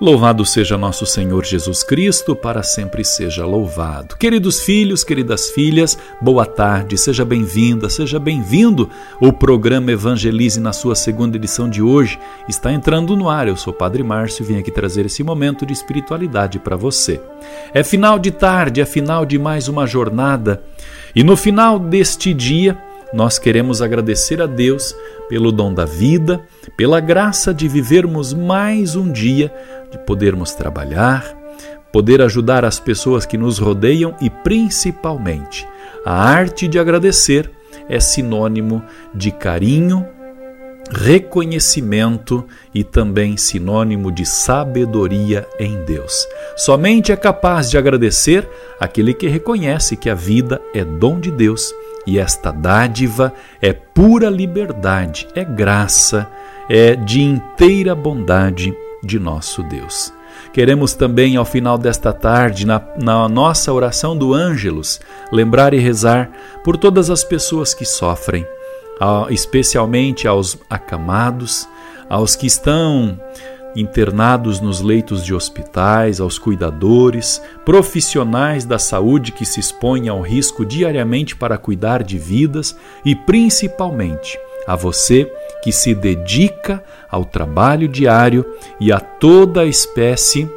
Louvado seja nosso Senhor Jesus Cristo, para sempre seja louvado. Queridos filhos, queridas filhas, boa tarde, seja bem-vinda, seja bem-vindo. O programa Evangelize na sua segunda edição de hoje está entrando no ar. Eu sou Padre Márcio e vim aqui trazer esse momento de espiritualidade para você. É final de tarde, é final de mais uma jornada e no final deste dia nós queremos agradecer a Deus pelo dom da vida, pela graça de vivermos mais um dia, de podermos trabalhar, poder ajudar as pessoas que nos rodeiam e, principalmente, a arte de agradecer é sinônimo de carinho, reconhecimento e também sinônimo de sabedoria em Deus. Somente é capaz de agradecer aquele que reconhece que a vida é dom de Deus e esta dádiva é pura liberdade, é graça, é de inteira bondade de nosso Deus. Queremos também, ao final desta tarde, na, na, nossa oração do Ângelos, lembrar e rezar por todas as pessoas que sofrem, especialmente aos acamados, aos que estão internados nos leitos de hospitais, aos cuidadores, profissionais da saúde que se expõem ao risco diariamente para cuidar de vidas e, principalmente, a você que se dedica ao trabalho diário e a toda espécie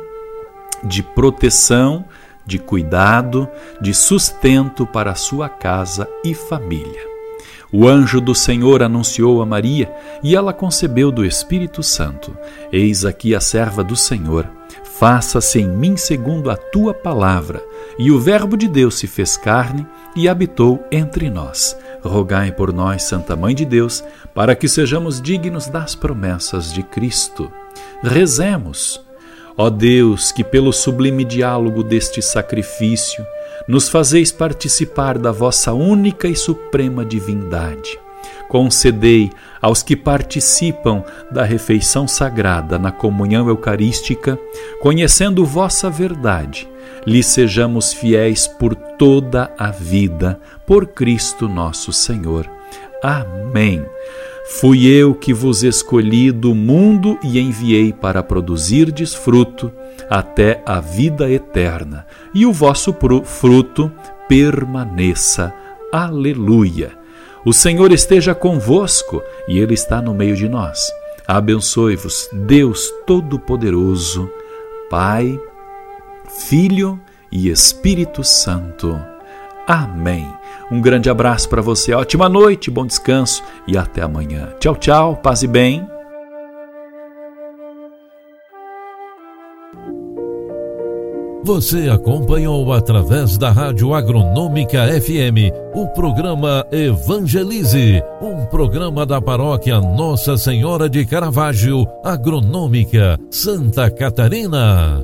de proteção, de cuidado, de sustento para a sua casa e família. O anjo do Senhor anunciou a Maria e ela concebeu do Espírito Santo. Eis aqui a serva do Senhor. Faça-se em mim segundo a tua palavra. E o Verbo de Deus se fez carne e habitou entre nós. Rogai por nós, Santa Mãe de Deus, para que sejamos dignos das promessas de Cristo. Rezemos. Ó Deus, que pelo sublime diálogo deste sacrifício nos fazeis participar da vossa única e suprema divindade. Concedei aos que participam da refeição sagrada na comunhão eucarística, conhecendo vossa verdade, lhe sejamos fiéis por toda a vida, por Cristo nosso Senhor. Amém. Fui eu que vos escolhi do mundo e enviei para produzirdes fruto até a vida eterna, e o vosso fruto permaneça. Aleluia! O Senhor esteja convosco e Ele está no meio de nós. Abençoe-vos, Deus Todo-Poderoso, Pai, Filho e Espírito Santo. Amém. Um grande abraço para você, ótima noite, bom descanso e até amanhã. Tchau, tchau, paz e bem. Você acompanhou através da Rádio Agronômica FM o programa Evangelize, um programa da paróquia Nossa Senhora de Caravaggio, Agronômica, Santa Catarina.